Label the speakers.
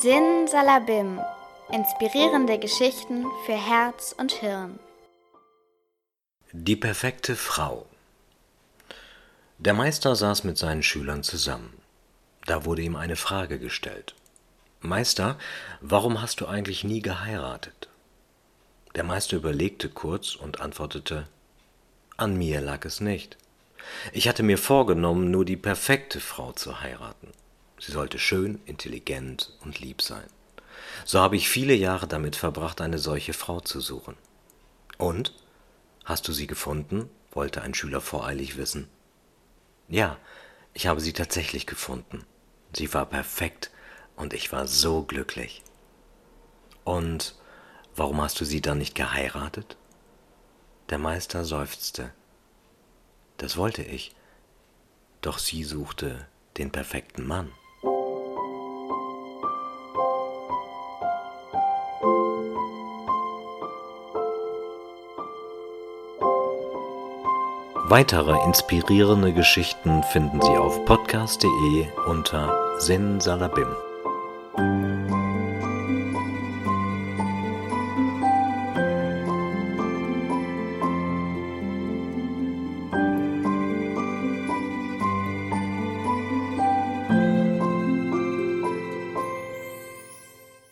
Speaker 1: Sin Salabim. Inspirierende Geschichten für Herz und Hirn.
Speaker 2: Die perfekte Frau. Der Meister saß mit seinen Schülern zusammen. Da wurde ihm eine Frage gestellt. Meister, warum hast du eigentlich nie geheiratet? Der Meister überlegte kurz und antwortete, an mir lag es nicht. Ich hatte mir vorgenommen, nur die perfekte Frau zu heiraten. Sie sollte schön, intelligent und lieb sein. So habe ich viele Jahre damit verbracht, eine solche Frau zu suchen. Und? Hast du sie gefunden? wollte ein Schüler voreilig wissen. Ja, ich habe sie tatsächlich gefunden. Sie war perfekt und ich war so glücklich. Und warum hast du sie dann nicht geheiratet? Der Meister seufzte. Das wollte ich, doch sie suchte den perfekten Mann. Weitere inspirierende Geschichten finden Sie auf podcast.de unter Sin Salabim.